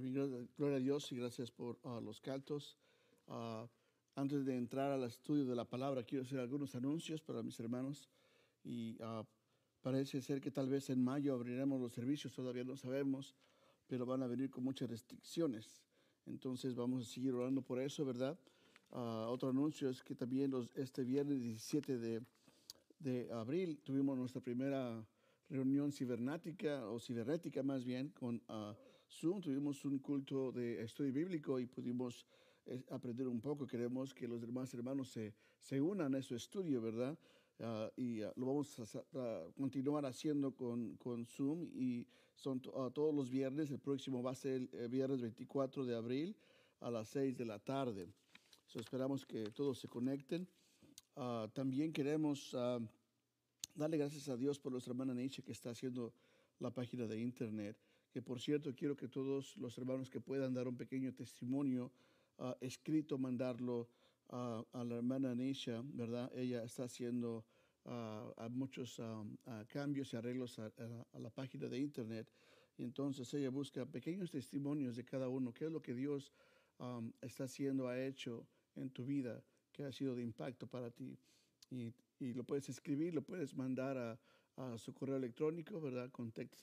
Gloria a Dios y gracias por uh, los cantos. Uh, antes de entrar al estudio de la palabra, quiero hacer algunos anuncios para mis hermanos. Y uh, parece ser que tal vez en mayo abriremos los servicios, todavía no sabemos, pero van a venir con muchas restricciones. Entonces vamos a seguir orando por eso, ¿verdad? otro anuncio es que también los, este viernes 17 de, de abril tuvimos nuestra primera reunión cibernática o cibernética más bien con Zoom. Tuvimos un culto de estudio bíblico y pudimos eh, aprender un poco. Queremos que los demás hermanos se, se unan a su estudio, ¿verdad? Ah, y ah, lo vamos a, continuar haciendo con, con, Zoom y son ah, todos los viernes. El próximo va a ser el eh, viernes 24 de abril a las 6 de la tarde. esperamos que todos se conecten. también queremos darle gracias a Dios por nuestra hermana Nietzsche que está haciendo la página de internet que por cierto quiero que todos los hermanos que puedan dar un pequeño testimonio uh, escrito, mandarlo uh, a la hermana Nisha, ¿verdad? Ella está haciendo uh, muchos cambios y arreglos a, la página de internet y entonces ella busca pequeños testimonios de cada uno, qué es lo que Dios um, está haciendo, ha hecho en tu vida, que ha sido de impacto para ti. Y, y lo puedes escribir, lo puedes mandar a, a su correo electrónico, ¿verdad?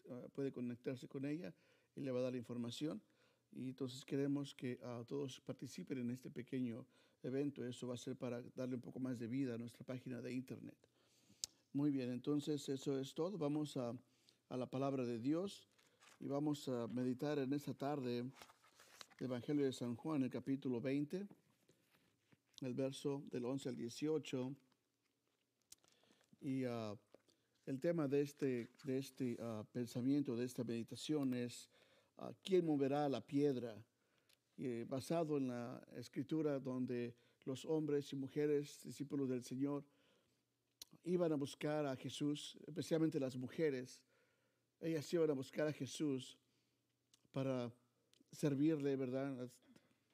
Ah, puede conectarse con ella y le va a dar la información. Y entonces queremos que uh, todos participen en este pequeño evento. Eso va a ser para darle un poco más de vida a nuestra página de internet. Muy bien, entonces eso es todo. Vamos a, a la palabra de Dios y vamos a meditar en esta tarde el Evangelio de San Juan, el capítulo 20, el verso del 11 al 18. Y uh, el tema de este, de este ah, pensamiento, de esta meditación es uh, ¿quién moverá la piedra? Y, basado en la escritura donde los hombres y mujeres, discípulos del Señor, iban a buscar a Jesús, especialmente las mujeres, ellas iban a buscar a Jesús para servirle, ¿verdad?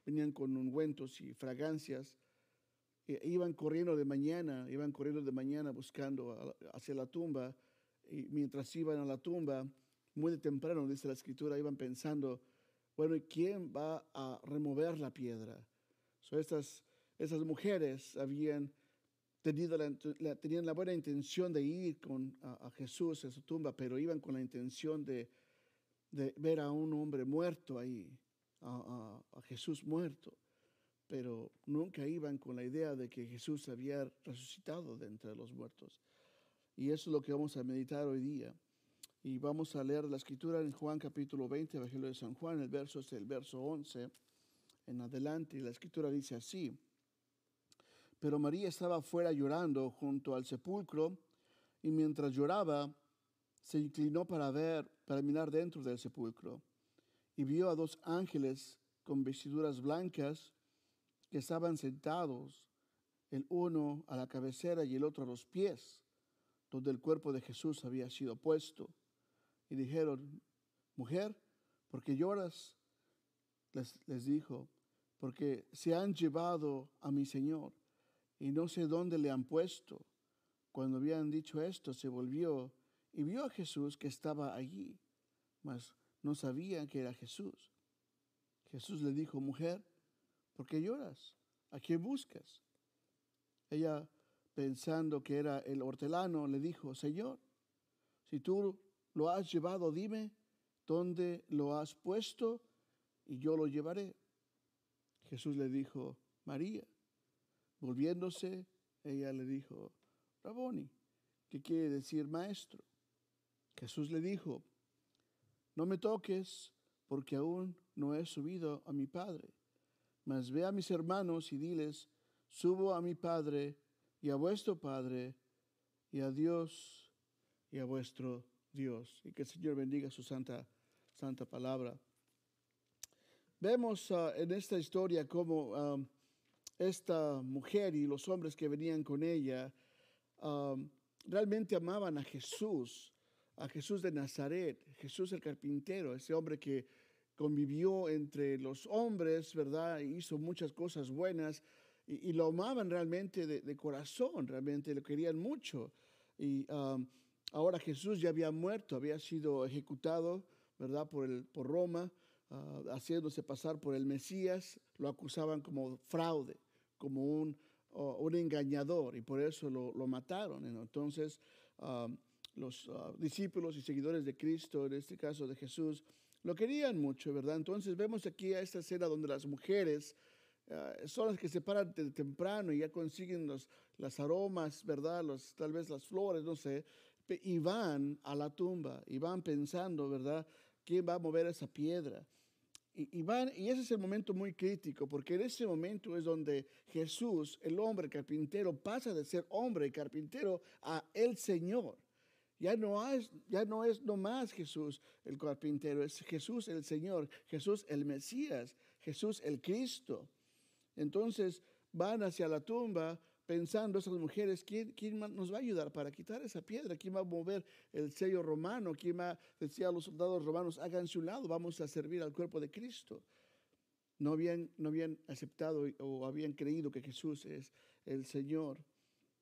Venían con ungüentos y fragancias iban corriendo de mañana, iban corriendo de mañana buscando hacia la tumba, y mientras iban a la tumba, muy de temprano, dice la escritura, iban pensando, bueno, ¿y quién va a remover la piedra? So, estas, mujeres habían tenido la, tenían la buena intención de ir con, a, Jesús a su tumba, pero iban con la intención de, de ver a un hombre muerto ahí, a, a Jesús muerto pero nunca iban con la idea de que Jesús había resucitado de entre los muertos. Y eso es lo que vamos a meditar hoy día. Y vamos a leer la escritura en Juan capítulo 20, Evangelio de San Juan, el verso es el verso 11 en adelante. Y la escritura dice así. Pero María estaba afuera llorando junto al sepulcro y mientras lloraba se inclinó para ver, para mirar dentro del sepulcro y vio a dos ángeles con vestiduras blancas que estaban sentados, el uno a la cabecera y el otro a los pies, donde el cuerpo de Jesús había sido puesto. Y dijeron, mujer, ¿por qué lloras? Les, les dijo, porque se han llevado a mi Señor y no sé dónde le han puesto. Cuando habían dicho esto, se volvió y vio a Jesús que estaba allí, mas no sabían que era Jesús. Jesús le dijo, mujer, ¿Por qué lloras? ¿A quién buscas? Ella, pensando que era el hortelano, le dijo, Señor, si tú lo has llevado, dime dónde lo has puesto y yo lo llevaré. Jesús le dijo, María. Volviéndose, ella le dijo, Raboni, ¿qué quiere decir maestro? Jesús le dijo, no me toques porque aún no he subido a mi Padre mas ve a mis hermanos y diles, subo a mi Padre y a vuestro Padre y a Dios y a vuestro Dios. Y que el Señor bendiga su santa, santa palabra. Vemos ah, en esta historia cómo esta mujer y los hombres que venían con ella realmente amaban a Jesús, a Jesús de Nazaret, Jesús el carpintero, ese hombre que convivió entre los hombres, ¿verdad? Hizo muchas cosas buenas y, lo amaban realmente de, corazón, realmente lo querían mucho. Y ahora Jesús ya había muerto, había sido ejecutado, ¿verdad? Por, el, por Roma, ah, haciéndose pasar por el Mesías, lo acusaban como fraude, como un, un engañador, y por eso lo, lo mataron. Entonces, los ah, discípulos y seguidores de Cristo, en este caso de Jesús, lo querían mucho, ¿verdad? Entonces vemos aquí a esta escena donde las mujeres son las que se paran de temprano y ya consiguen los, las aromas, ¿verdad? Los, tal vez las flores, no sé, y van a la tumba y van pensando, ¿verdad? ¿Quién va a mover esa piedra? Y, van, y ese es el momento muy crítico, porque en ese momento es donde Jesús, el hombre carpintero, pasa de ser hombre carpintero a el Señor. Ya no, es, ya no es nomás Jesús el carpintero, es Jesús el Señor, Jesús el Mesías, Jesús el Cristo. Entonces van hacia la tumba pensando esas mujeres, ¿quién, ¿quién, nos va a ayudar para quitar esa piedra? ¿Quién va a mover el sello romano? ¿Quién va a decir a los soldados romanos, hagan su lado, vamos a servir al cuerpo de Cristo? No habían, no habían aceptado o habían creído que Jesús es el Señor.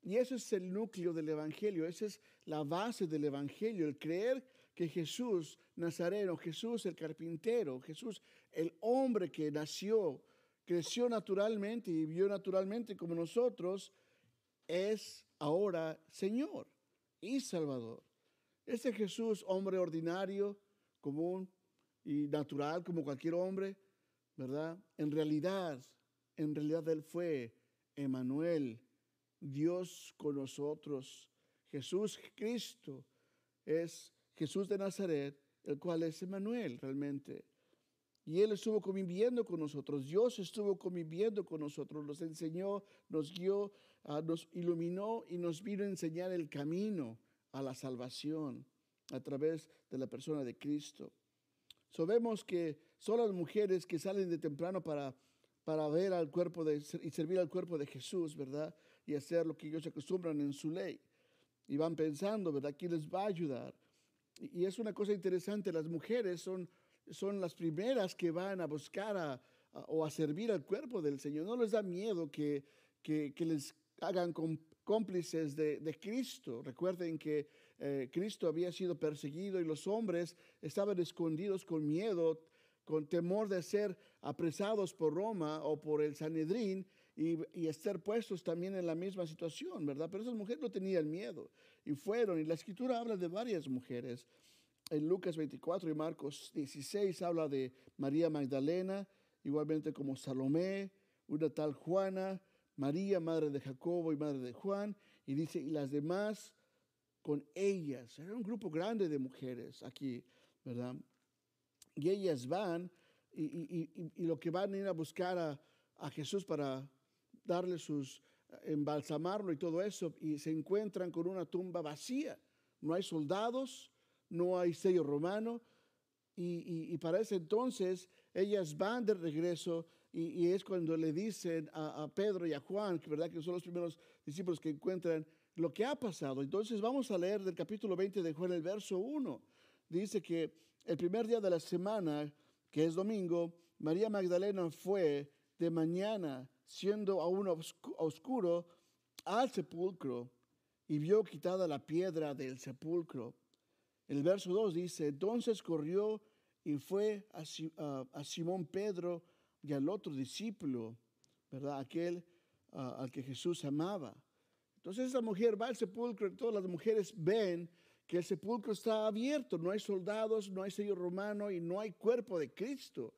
Y eso es el núcleo del Evangelio, esa es la base del Evangelio, el creer que Jesús Nazareno, Jesús el carpintero, Jesús el hombre que nació, creció naturalmente y vivió naturalmente como nosotros, es ahora Señor y Salvador. Ese Jesús, hombre ordinario, común y natural como cualquier hombre, ¿verdad? En realidad, en realidad Él fue Emanuel, Dios con nosotros. Jesús Cristo es Jesús de Nazaret, el cual es Emanuel realmente. Y Él estuvo conviviendo con nosotros, Dios estuvo conviviendo con nosotros, nos enseñó, nos guió, ah, nos iluminó y nos vino a enseñar el camino a la salvación a través de la persona de Cristo. Sabemos que son las mujeres que salen de temprano para, para ver al cuerpo de, y servir al cuerpo de Jesús, ¿verdad? Y hacer lo que ellos acostumbran en su ley. Y van pensando, ¿verdad? ¿Quién les va a ayudar? Y, es una cosa interesante, las mujeres son son las primeras que van a buscar o a servir al cuerpo del Señor. No les da miedo que, que, les hagan cómplices de, de, Cristo. Recuerden que eh, Cristo había sido perseguido y los hombres estaban escondidos con miedo, con temor de ser apresados por Roma o por el Sanedrín y, y, estar puestos también en la misma situación, ¿verdad? Pero esas mujeres no tenían miedo y fueron, y la escritura habla de varias mujeres en Lucas 24 y Marcos 16 habla de María Magdalena, igualmente como Salomé, una tal Juana, María, madre de Jacobo y madre de Juan, y dice, y las demás con ellas. Era un grupo grande de mujeres aquí, ¿verdad? Y ellas van y, lo que van a ir a buscar a, a Jesús para darle sus, embalsamarlo y todo eso, y se encuentran con una tumba vacía. No hay soldados, no hay sello romano. Y, para ese entonces ellas van de regreso y, es cuando le dicen a, Pedro y a Juan, que, ¿verdad? que son los primeros discípulos que encuentran lo que ha pasado. Entonces vamos a leer del capítulo 20 de Juan el verso 1. Dice que el primer día de la semana, que es domingo, María Magdalena fue de mañana, siendo aún oscuro, al sepulcro y vio quitada la piedra del sepulcro. El verso 2 dice, entonces corrió y fue a, Simón Pedro y al otro discípulo, ¿verdad? Aquel al que Jesús amaba. Entonces esa mujer va al sepulcro y todas las mujeres ven que el sepulcro está abierto, no hay soldados, no hay sello romano y no hay cuerpo de Cristo.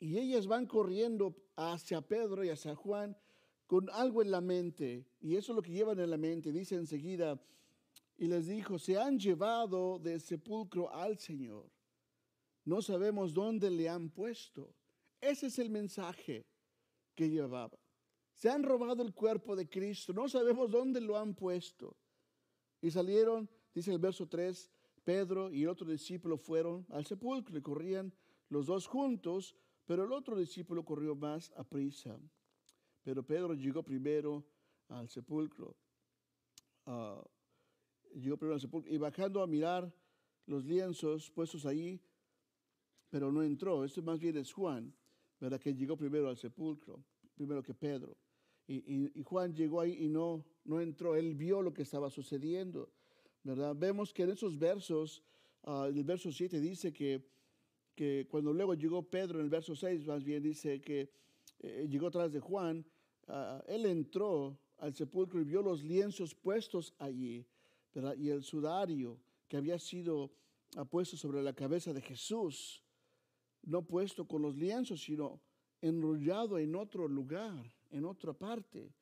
Y ellas van corriendo hacia Pedro y hacia Juan con algo en la mente, y eso es lo que llevan en la mente. Dice enseguida, y les dijo, se han llevado del sepulcro al Señor. No sabemos dónde le han puesto. Ese es el mensaje que llevaba. Se han robado el cuerpo de Cristo. No sabemos dónde lo han puesto. Y salieron, dice el verso 3, Pedro y otro discípulo fueron al sepulcro y corrían los dos juntos, pero el otro discípulo corrió más a prisa. Pero Pedro llegó primero al sepulcro. Ah, llegó primero al sepulcro y bajando a mirar los lienzos puestos ahí, pero no entró. Esto más bien es Juan, ¿verdad? Que llegó primero al sepulcro, primero que Pedro. Y, Juan llegó ahí y no, no entró. Él vio lo que estaba sucediendo, ¿verdad? Vemos que en esos versos, uh, el verso 7 dice que, que cuando luego llegó Pedro en el verso 6, más bien dice que eh, llegó atrás de Juan, ah, él entró al sepulcro y vio los lienzos puestos allí, y el sudario que había sido puesto sobre la cabeza de Jesús, no puesto con los lienzos, sino enrollado en otro lugar, en otra parte.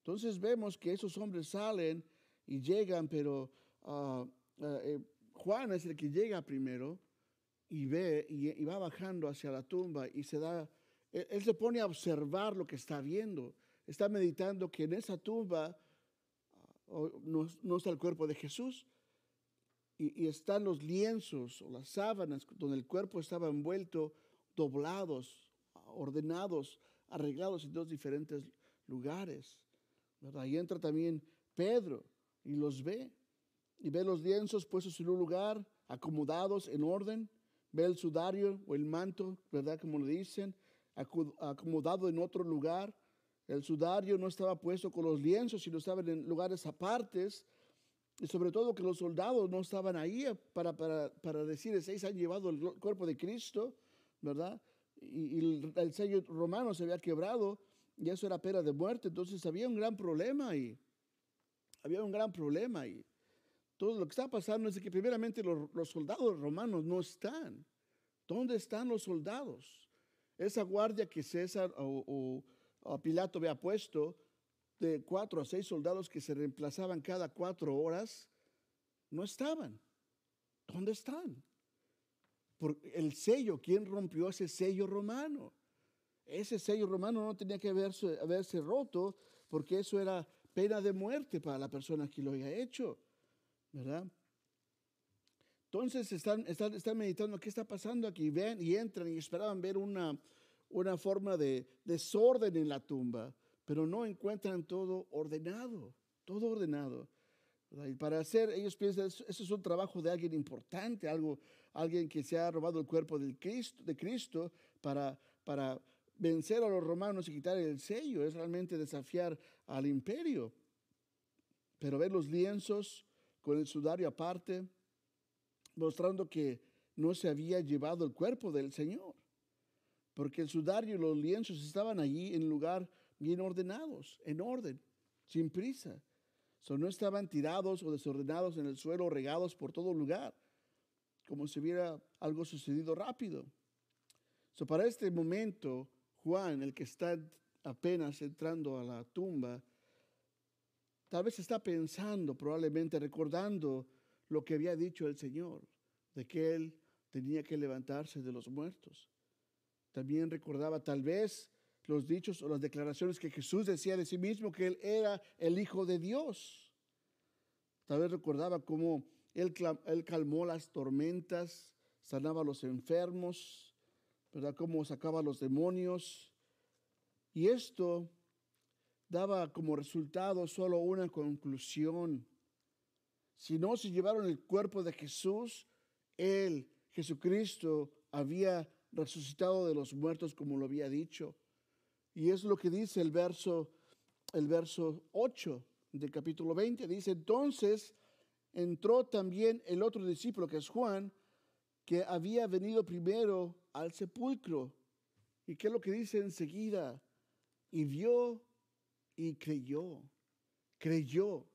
Entonces vemos que esos hombres salen y llegan, pero ah, eh, Juan es el que llega primero y ve y, va bajando hacia la tumba y se da, él, se pone a observar lo que está viendo. Está meditando que en esa tumba ah, no, está el cuerpo de Jesús y, están los lienzos o las sábanas donde el cuerpo estaba envuelto, doblados, ordenados, arreglados en dos diferentes lugares. Ahí entra también Pedro y los ve y ve los lienzos puestos en un lugar, acomodados en orden, ve el sudario o el manto, ¿verdad? Como lo dicen, acomodado en otro lugar. El sudario no estaba puesto con los lienzos, sino estaban en lugares apartes. Y sobre todo que los soldados no estaban ahí para, para, para decir, seis han llevado el cuerpo de Cristo, ¿verdad? Y, y el, sello romano se había quebrado y eso era pena de muerte. Entonces había un gran problema ahí. Había un gran problema ahí. Todo lo que está pasando es que primeramente los, soldados romanos no están. ¿Dónde están los soldados? Esa guardia que César o, Pilato había puesto de cuatro a seis soldados que se reemplazaban cada cuatro horas, no estaban. ¿Dónde están? Por el sello, ¿quién rompió ese sello romano? Ese sello romano no tenía que haberse, haberse roto porque eso era pena de muerte para la persona que lo había hecho. ¿Verdad? Entonces están, están, meditando qué está pasando aquí, ven y entran y esperaban ver una, una forma de desorden en la tumba, pero no encuentran todo ordenado, todo ordenado. Y para hacer, ellos piensan, eso es un trabajo de alguien importante, algo, alguien que se ha robado el cuerpo del Cristo, de Cristo para, para vencer a los romanos y quitar el sello, es realmente desafiar al imperio. Pero ver los lienzos, con el sudario aparte, mostrando que no se había llevado el cuerpo del Señor, porque el sudario y los lienzos estaban allí en lugar bien ordenados, en orden, sin prisa. So, no estaban tirados o desordenados en el suelo, regados por todo lugar, como si hubiera algo sucedido rápido. So, para este momento, Juan, el que está apenas entrando a la tumba, Tal vez está pensando, probablemente recordando lo que había dicho el Señor, de que Él tenía que levantarse de los muertos. También recordaba tal vez los dichos o las declaraciones que Jesús decía de sí mismo, que Él era el Hijo de Dios. Tal vez recordaba cómo Él, calmó las tormentas, sanaba a los enfermos, ¿verdad? Cómo sacaba a los demonios. Y esto daba como resultado solo una conclusión. Si no se llevaron el cuerpo de Jesús, Él, Jesucristo, había resucitado de los muertos como lo había dicho. Y es lo que dice el verso, el verso 8 del capítulo 20. Dice, entonces entró también el otro discípulo, que es Juan, que había venido primero al sepulcro. ¿Y qué es lo que dice enseguida? Y vio y creyó, creyó,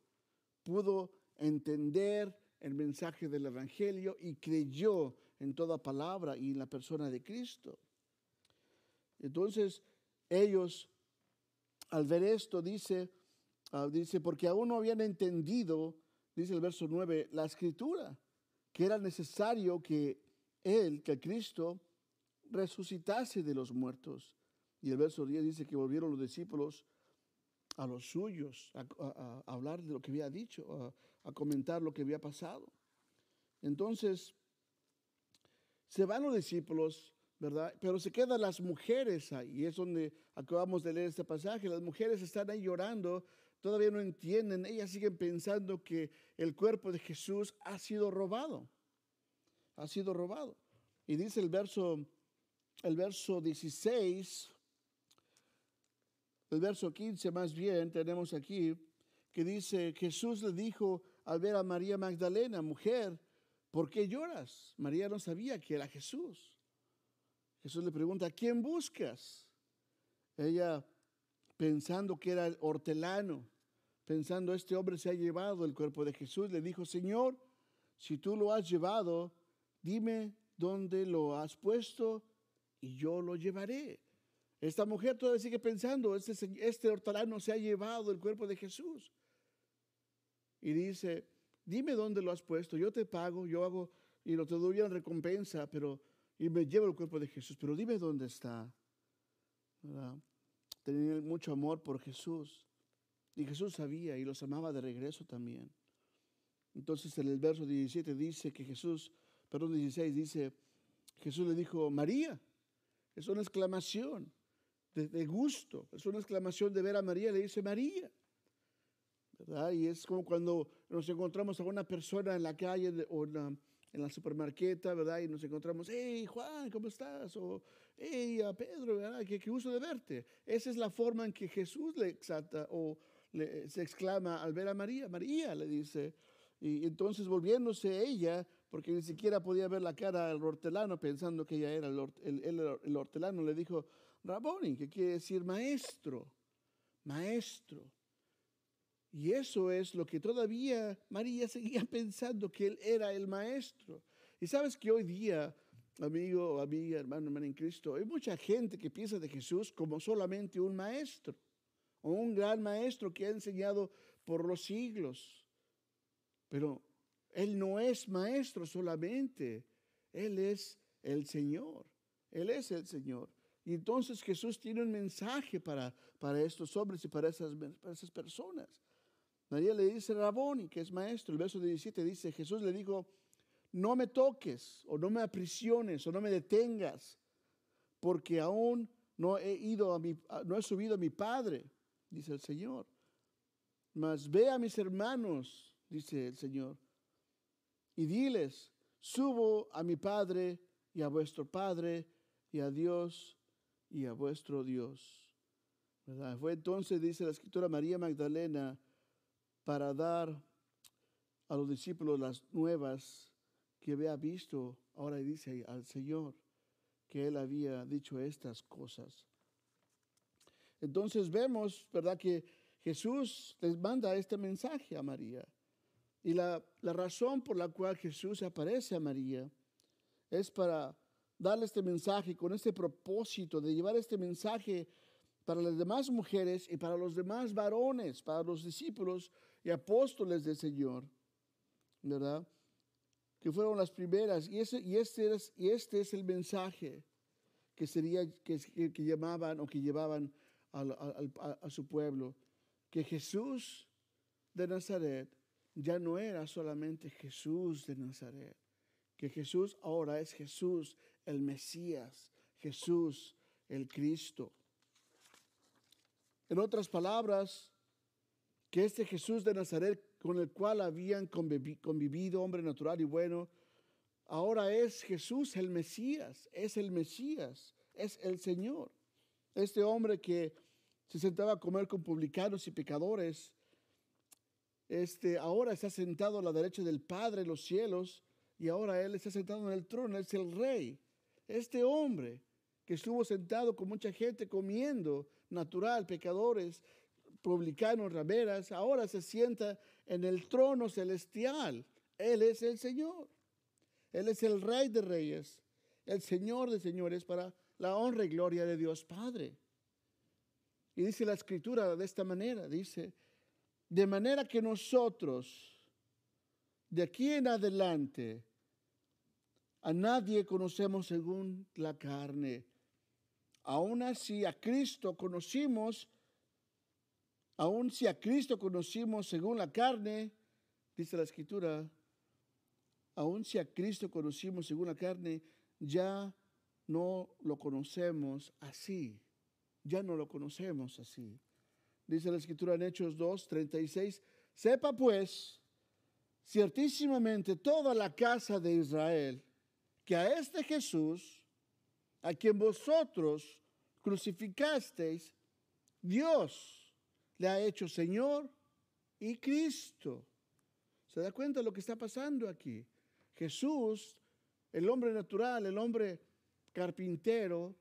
pudo entender el mensaje del Evangelio y creyó en toda palabra y en la persona de Cristo. Entonces, ellos, al ver esto, dice, ah, dice, porque aún no habían entendido, dice el verso 9, la escritura, que era necesario que Él, que Cristo, resucitase de los muertos. Y el verso 10 dice que volvieron los discípulos a los suyos, a, hablar de lo que había dicho, a, comentar lo que había pasado. Entonces, se van los discípulos, ¿verdad? Pero se quedan las mujeres ahí, es donde acabamos de leer este pasaje. Las mujeres están ahí llorando, todavía no entienden, ellas siguen pensando que el cuerpo de Jesús ha sido robado, ha sido robado. Y dice el verso, el verso 16, el verso 15 más bien tenemos aquí, que dice, Jesús le dijo al ver a María Magdalena, mujer, ¿por qué lloras? María no sabía que era Jesús. Jesús le pregunta, ¿a quién buscas? Ella, pensando que era el hortelano, pensando, este hombre se ha llevado el cuerpo de Jesús, le dijo, Señor, si tú lo has llevado, dime dónde lo has puesto y yo lo llevaré. Esta mujer todavía sigue pensando, este, este hortelano se ha llevado el cuerpo de Jesús. Y dice, dime dónde lo has puesto, yo te pago, yo hago y lo te doy una recompensa, pero y me llevo el cuerpo de Jesús, pero dime dónde está. Tenía mucho amor por Jesús y Jesús sabía y los amaba de regreso también. Entonces en el verso 17 dice que Jesús, perdón, 16 dice, Jesús le dijo, María, es una exclamación de, gusto, es una exclamación de ver a María, le dice María. ¿verdad? Y es como cuando nos encontramos a una persona en la calle o en la, en la supermarqueta, ¿verdad? Y nos encontramos, hey Juan, ¿cómo estás? O hey a Pedro, ¿verdad? Qué, qué, gusto de verte. Esa es la forma en que Jesús le exalta o se exclama al ver a María. María le dice. Y entonces volviéndose ella, porque ni siquiera podía ver la cara del hortelano pensando que ella era el, el, el hortelano, le dijo, Raboni, que quiere decir maestro, maestro. Y eso es lo que todavía María seguía pensando que él era el maestro. Y sabes que hoy día, amigo, amiga, hermano, hermano en Cristo, hay mucha gente que piensa de Jesús como solamente un maestro, o un gran maestro que ha enseñado por los siglos. Pero Él no es maestro solamente, Él es el Señor, Él es el Señor. Y entonces Jesús tiene un mensaje para, para estos hombres y para esas, para esas personas. María le dice Raboni, que es maestro. El verso 17 dice, Jesús le dijo, no me toques o no me aprisiones o no me detengas, porque aún no he ido a mi, no he subido a mi Padre, dice el Señor. Mas ve a mis hermanos, dice el Señor, y diles, subo a mi Padre y a vuestro Padre y a Dios y a vuestro Dios. Fue entonces, dice la escritura, María Magdalena, para dar a los discípulos las nuevas que había visto, ahora dice al Señor que él había dicho estas cosas. Entonces vemos, ¿verdad?, que Jesús les manda este mensaje a María. Y la, la razón por la cual Jesús aparece a María es para darle este mensaje con este propósito de llevar este mensaje para las demás mujeres y para los demás varones, para los discípulos y apóstoles del Señor, ¿verdad? Que fueron las primeras. Y, ese, y, este, es, y este es el mensaje que, sería, que, que llamaban o que llevaban a, a, a su pueblo. Que Jesús de Nazaret ya no era solamente Jesús de Nazaret, que Jesús ahora es Jesús el Mesías, Jesús el Cristo. En otras palabras, que este Jesús de Nazaret con el cual habían convivido, hombre natural y bueno, ahora es Jesús el Mesías, es el Mesías, es el Señor. Este hombre que se sentaba a comer con publicanos y pecadores, este, ahora está sentado a la derecha del Padre en los cielos y ahora Él está sentado en el trono, es el Rey. Este hombre que estuvo sentado con mucha gente comiendo, natural, pecadores, publicanos, rameras, ahora se sienta en el trono celestial. Él es el Señor. Él es el Rey de Reyes, el Señor de Señores para la honra y gloria de Dios Padre. Y dice la escritura de esta manera, dice, de manera que nosotros, de aquí en adelante, a nadie conocemos según la carne. Aún así, a Cristo conocimos, aún si a Cristo conocimos según la carne, dice la escritura, aún si a Cristo conocimos según la carne, ya no lo conocemos así. Ya no lo conocemos así. Dice la escritura en Hechos 2, 36, sepa pues ciertísimamente toda la casa de Israel que a este Jesús, a quien vosotros crucificasteis, Dios le ha hecho Señor y Cristo. ¿Se da cuenta de lo que está pasando aquí? Jesús, el hombre natural, el hombre carpintero,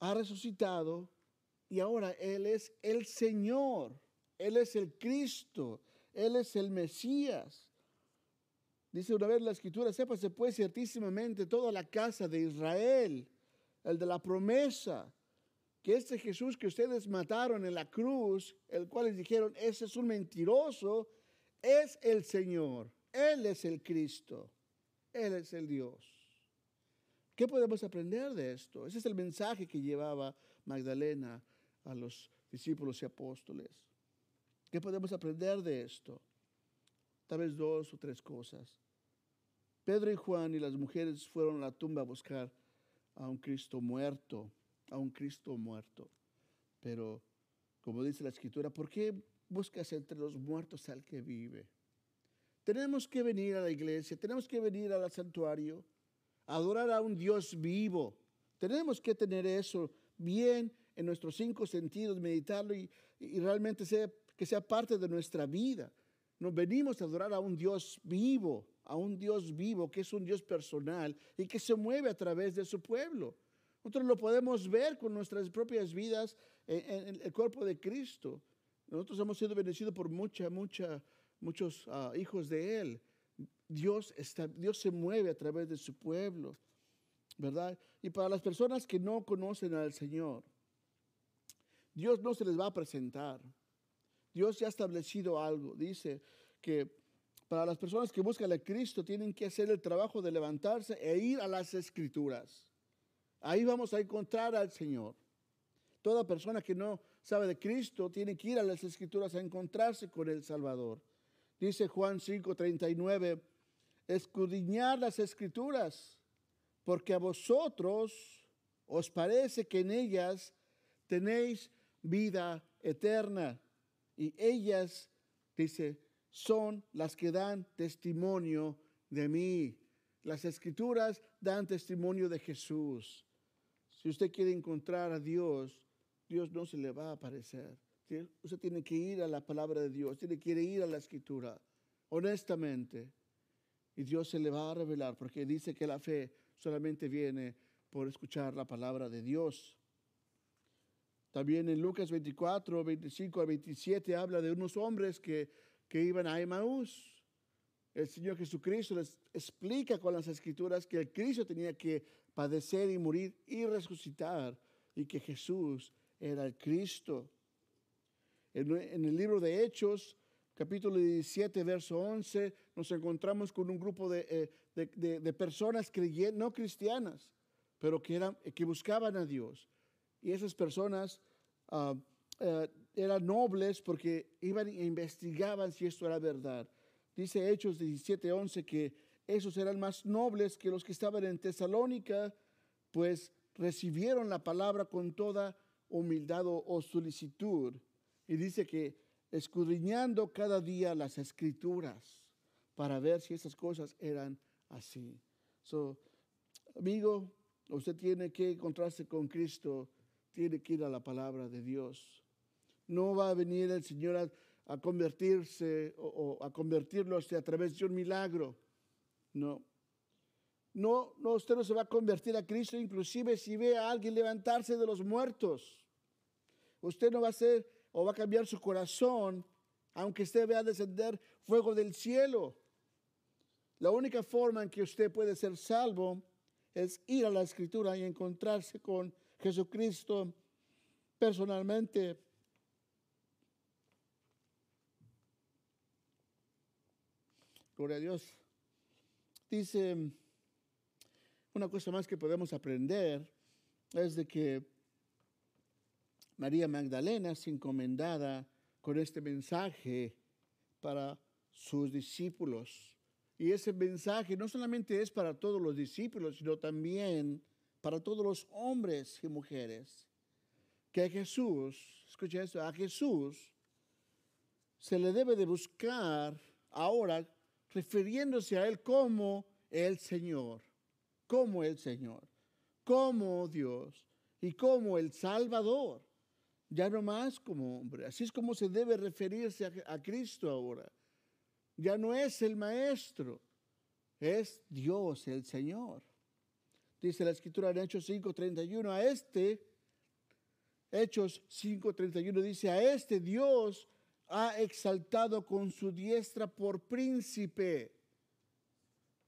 ha resucitado y ahora Él es el Señor, Él es el Cristo, Él es el Mesías. Dice una vez la escritura, sépase pues ciertísimamente toda la casa de Israel, el de la promesa, que este Jesús que ustedes mataron en la cruz, el cual les dijeron, ese es un mentiroso, es el Señor, Él es el Cristo, Él es el Dios. ¿Qué podemos aprender de esto? Ese es el mensaje que llevaba Magdalena a los discípulos y apóstoles. ¿Qué podemos aprender de esto? Tal vez dos o tres cosas. Pedro y Juan y las mujeres fueron a la tumba a buscar a un Cristo muerto, a un Cristo muerto. Pero, como dice la escritura, ¿por qué buscas entre los muertos al que vive? Tenemos que venir a la iglesia, tenemos que venir al santuario, adorar a un Dios vivo. Tenemos que tener eso bien en nuestros cinco sentidos, meditarlo y, realmente sea, que sea parte de nuestra vida. Nos venimos a adorar a un Dios vivo, a un Dios vivo que es un Dios personal y que se mueve a través de su pueblo. Nosotros lo podemos ver con nuestras propias vidas en, el cuerpo de Cristo. Nosotros hemos sido bendecidos por mucha, mucha, muchos ah, hijos de Él. Dios, está, Dios se mueve a través de su pueblo, ¿verdad? Y para las personas que no conocen al Señor, Dios no se les va a presentar. Dios ya ha establecido algo. Dice que para las personas que buscan a Cristo tienen que hacer el trabajo de levantarse e ir a las escrituras. Ahí vamos a encontrar al Señor. Toda persona que no sabe de Cristo tiene que ir a las escrituras a encontrarse con el Salvador. Dice Juan 5:39, escudriñar las escrituras, porque a vosotros os parece que en ellas tenéis vida eterna. Y ellas, dice, son las que dan testimonio de mí. Las escrituras dan testimonio de Jesús. Si usted quiere encontrar a Dios, Dios no se le va a aparecer. Usted tiene que ir a la palabra de Dios, tiene que ir a la escritura, honestamente. Y Dios se le va a revelar, porque dice que la fe solamente viene por escuchar la palabra de Dios. También en Lucas 24, 25 a 27 habla de unos hombres que, que iban a Emaús. El Señor Jesucristo les explica con las escrituras que el Cristo tenía que padecer y morir y resucitar y que Jesús era el Cristo. En, el libro de Hechos, capítulo 17, verso 11, nos encontramos con un grupo de, eh, personas no cristianas, pero que, eran, que buscaban a Dios. Y esas personas ah, eh, eran nobles porque iban e investigaban si esto era verdad. Dice Hechos 17, 11 que esos eran más nobles que los que estaban en Tesalónica, pues recibieron la palabra con toda humildad o solicitud y dice que escudriñando cada día las escrituras para ver si esas cosas eran así. So, amigo, usted tiene que encontrarse con Cristo, tiene que ir a la palabra de Dios. No va a venir el Señor a, convertirse o, a convertirlo a través de un milagro. No. No, no, usted no se va a convertir a Cristo, inclusive si ve a alguien levantarse de los muertos. Usted no va a ser o va a cambiar su corazón, aunque usted vea descender fuego del cielo. La única forma en que usted puede ser salvo es ir a la escritura y encontrarse con Jesucristo personalmente. Gloria a Dios. Dice, una cosa más que podemos aprender es de que María Magdalena se encomendada con este mensaje para sus discípulos. Y ese mensaje no solamente es para todos los discípulos, sino también para todos los hombres y mujeres. Que a Jesús, escucha esto, a Jesús se le debe de buscar ahora refiriéndose a Él como el Señor, como el Señor, como Dios y como el Salvador ya no más como hombre. Así es como se debe referirse a, Cristo ahora. Ya no es el maestro, es Dios, el Señor. Dice la escritura en Hechos 5:31, a este, Hechos 5:31 dice, a este Dios ha exaltado con su diestra por príncipe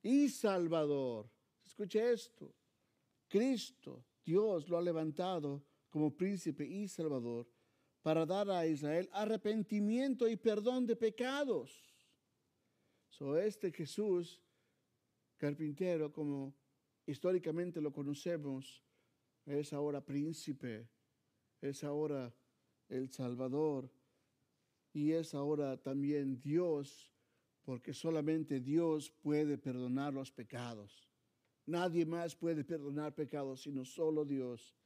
y salvador. Escuche esto, Cristo, Dios lo ha levantado como príncipe y salvador para dar a Israel arrepentimiento y perdón de pecados. So, este Jesús, carpintero, como históricamente lo conocemos, es ahora príncipe, es ahora el Salvador y es ahora también Dios, porque solamente Dios puede perdonar los pecados. Nadie más puede perdonar pecados sino solo Dios.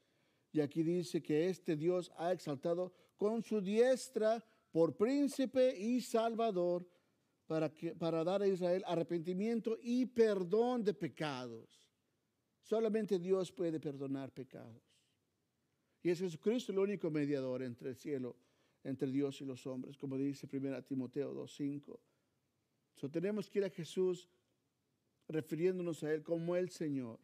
Y aquí dice que este Dios ha exaltado con su diestra por príncipe y salvador para, que, para dar a Israel arrepentimiento y perdón de pecados. Solamente Dios puede perdonar pecados. Y es Jesucristo el único mediador entre el cielo, entre Dios y los hombres, como dice 1 Timoteo 2.5. So, tenemos que ir a Jesús refiriéndonos a Él como el Señor.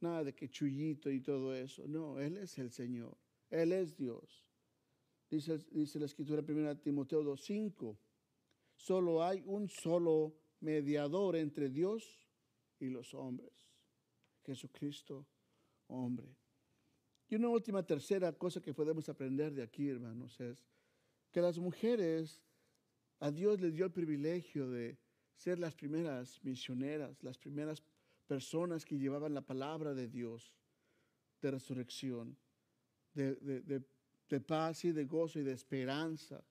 Nada de que chullito y todo eso. No, Él es el Señor. Él es Dios. Dice, dice la escritura 1 Timoteo 2.5. Solo hay un solo mediador entre Dios y los hombres. Jesucristo, hombre. Y una última tercera cosa que podemos aprender de aquí, hermanos, es que las mujeres, a Dios les dio el privilegio de ser las primeras misioneras, las primeras personas que llevaban la palabra de Dios, de resurrección, de, de, de paz y de gozo y de esperanza,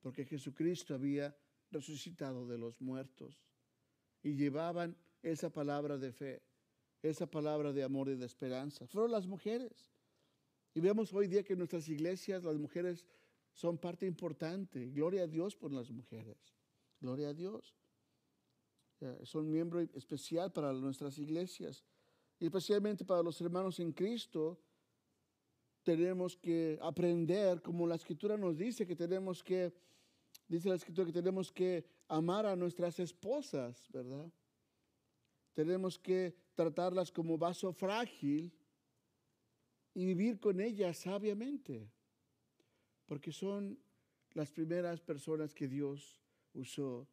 porque Jesucristo había resucitado de los muertos y llevaban esa palabra de fe esa palabra de amor y de esperanza. Fueron las mujeres. Y vemos hoy día que en nuestras iglesias las mujeres son parte importante. Gloria a Dios por las mujeres. Gloria a Dios. Son miembro especial para nuestras iglesias. Y especialmente para los hermanos en Cristo, tenemos que aprender, como la escritura nos dice, que tenemos que, dice la escritura que tenemos que amar a nuestras esposas, ¿verdad? Tenemos que tratarlas como vaso frágil y vivir con ellas sabiamente, porque son las primeras personas que Dios usó.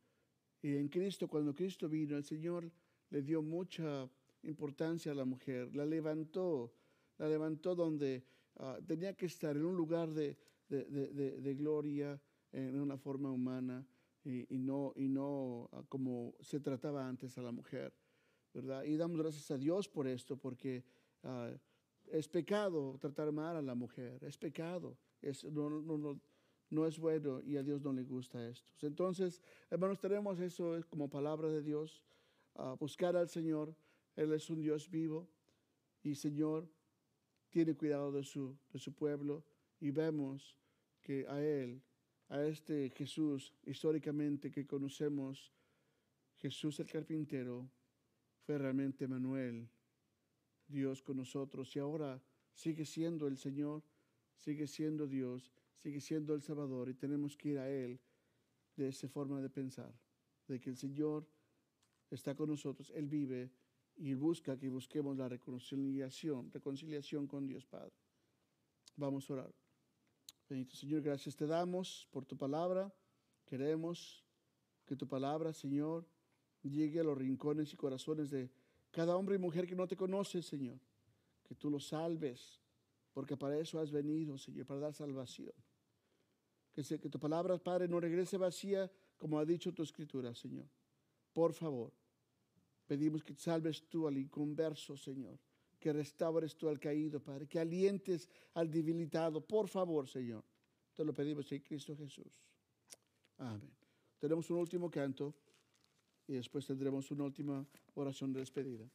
Y en Cristo, cuando Cristo vino, el Señor le dio mucha importancia a la mujer, la levantó, la levantó donde ah, tenía que estar, en un lugar de, de, gloria, en una forma humana, y, no, y no ah, como se trataba antes a la mujer. Y damos gracias a Dios por esto, porque ah, es pecado tratar mal a la mujer, es pecado, es, no, no, no, es bueno y a Dios no le gusta esto. Entonces, hermanos, tenemos eso como palabra de Dios, buscar al Señor, Él es un Dios vivo y Señor tiene cuidado de su, de su pueblo y vemos que a Él, a este Jesús históricamente que conocemos, Jesús el carpintero, fue realmente Manuel, Dios con nosotros, y ahora sigue siendo el Señor, sigue siendo Dios, sigue siendo el Salvador, y tenemos que ir a Él de esa forma de pensar, de que el Señor está con nosotros, Él vive y busca que busquemos la reconciliación, reconciliación con Dios Padre. Vamos a orar. Bendito Señor, gracias te damos por tu palabra. Queremos que tu palabra, Señor, llegue a los rincones y corazones de cada hombre y mujer que no te conoce, Señor. Que tú los salves, porque para eso has venido, Señor, para dar salvación. Que, que tu palabra, Padre, no regrese vacía, como ha dicho tu escritura, Señor. Por favor, pedimos que salves tú al inconverso, Señor. Que restaures tú al caído, Padre. Que alientes al debilitado. Por favor, Señor. Te lo pedimos en Cristo Jesús. Amén. Tenemos un último canto y después tendremos una última oración de despedida.